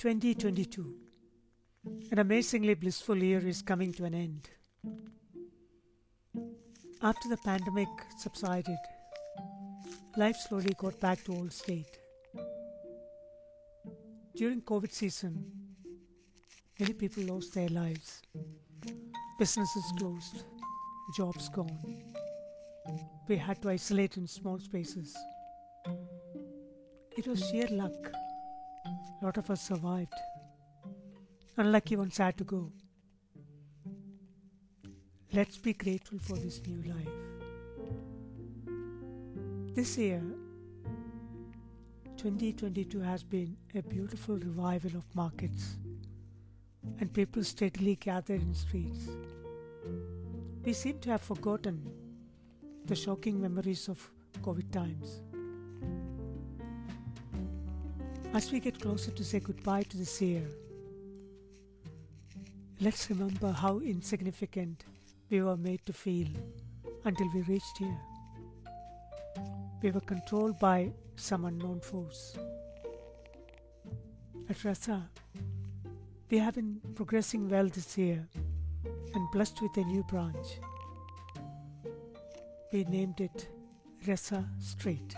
2022. An amazingly blissful year is coming to an end. After the pandemic subsided, life slowly got back to old state. During COVID season, many people lost their lives. Businesses closed, jobs gone. We had to isolate in small spaces. It was sheer luck. Lot of us survived. Unlucky ones had to go. Let's be grateful for this new life. This year, 2022 has been a beautiful revival of markets and people steadily gathered in streets. We seem to have forgotten the shocking memories of COVID times. As we get closer to say goodbye to this year, let's remember how insignificant we were made to feel until we reached here. We were controlled by some unknown force. At Rasa, we have been progressing well this year and blessed with a new branch. We named it Rasa Street.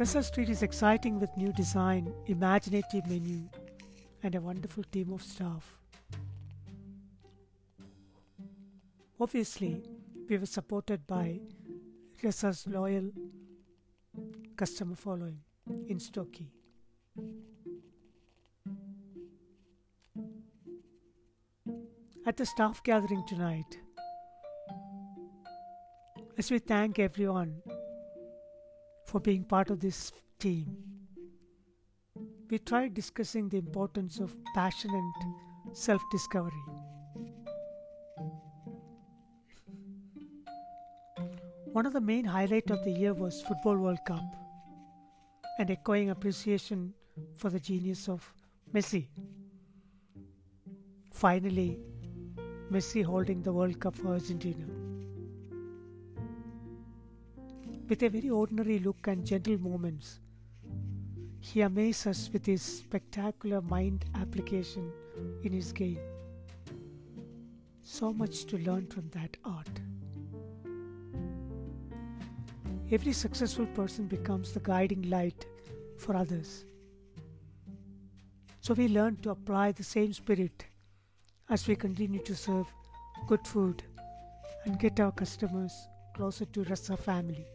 Rasa Street is exciting with new design, imaginative menu, and a wonderful team of staff. Obviously, we were supported by Rasa's loyal customer following in Stokie. At the staff gathering tonight, as we thank everyone for being part of this team, we tried discussing the importance of passion and self discovery. One of the main highlights of the year was Football World Cup and echoing appreciation for the genius of Messi. Finally, Messi holding the World Cup for Argentina. With a very ordinary look and gentle moments, he amazes us with his spectacular mind application in his game. So much to learn from that art. Every successful person becomes the guiding light for others. So we learn to apply the same spirit as we continue to serve good food and get our customers closer to Rasa family.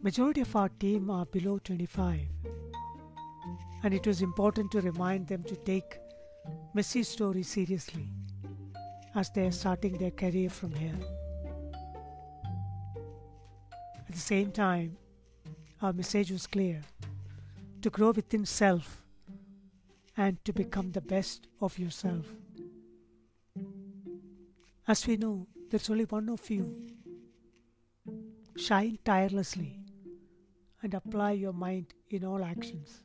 Majority of our team are below 25 and it was important to remind them to take Messi's story seriously as they are starting their career from here. At the same time, our message was clear to grow within self and to become the best of yourself. As we know, there's only one of you. Shine tirelessly and apply your mind in all actions.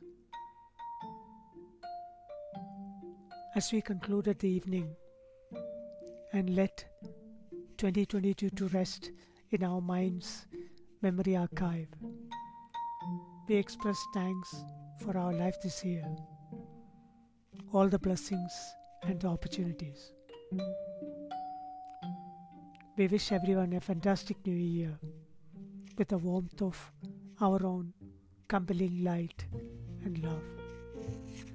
As we concluded the evening, and let 2022 to rest in our mind's memory archive. We express thanks for our life this year, all the blessings and the opportunities. We wish everyone a fantastic new year with the warmth of our own compelling light and love.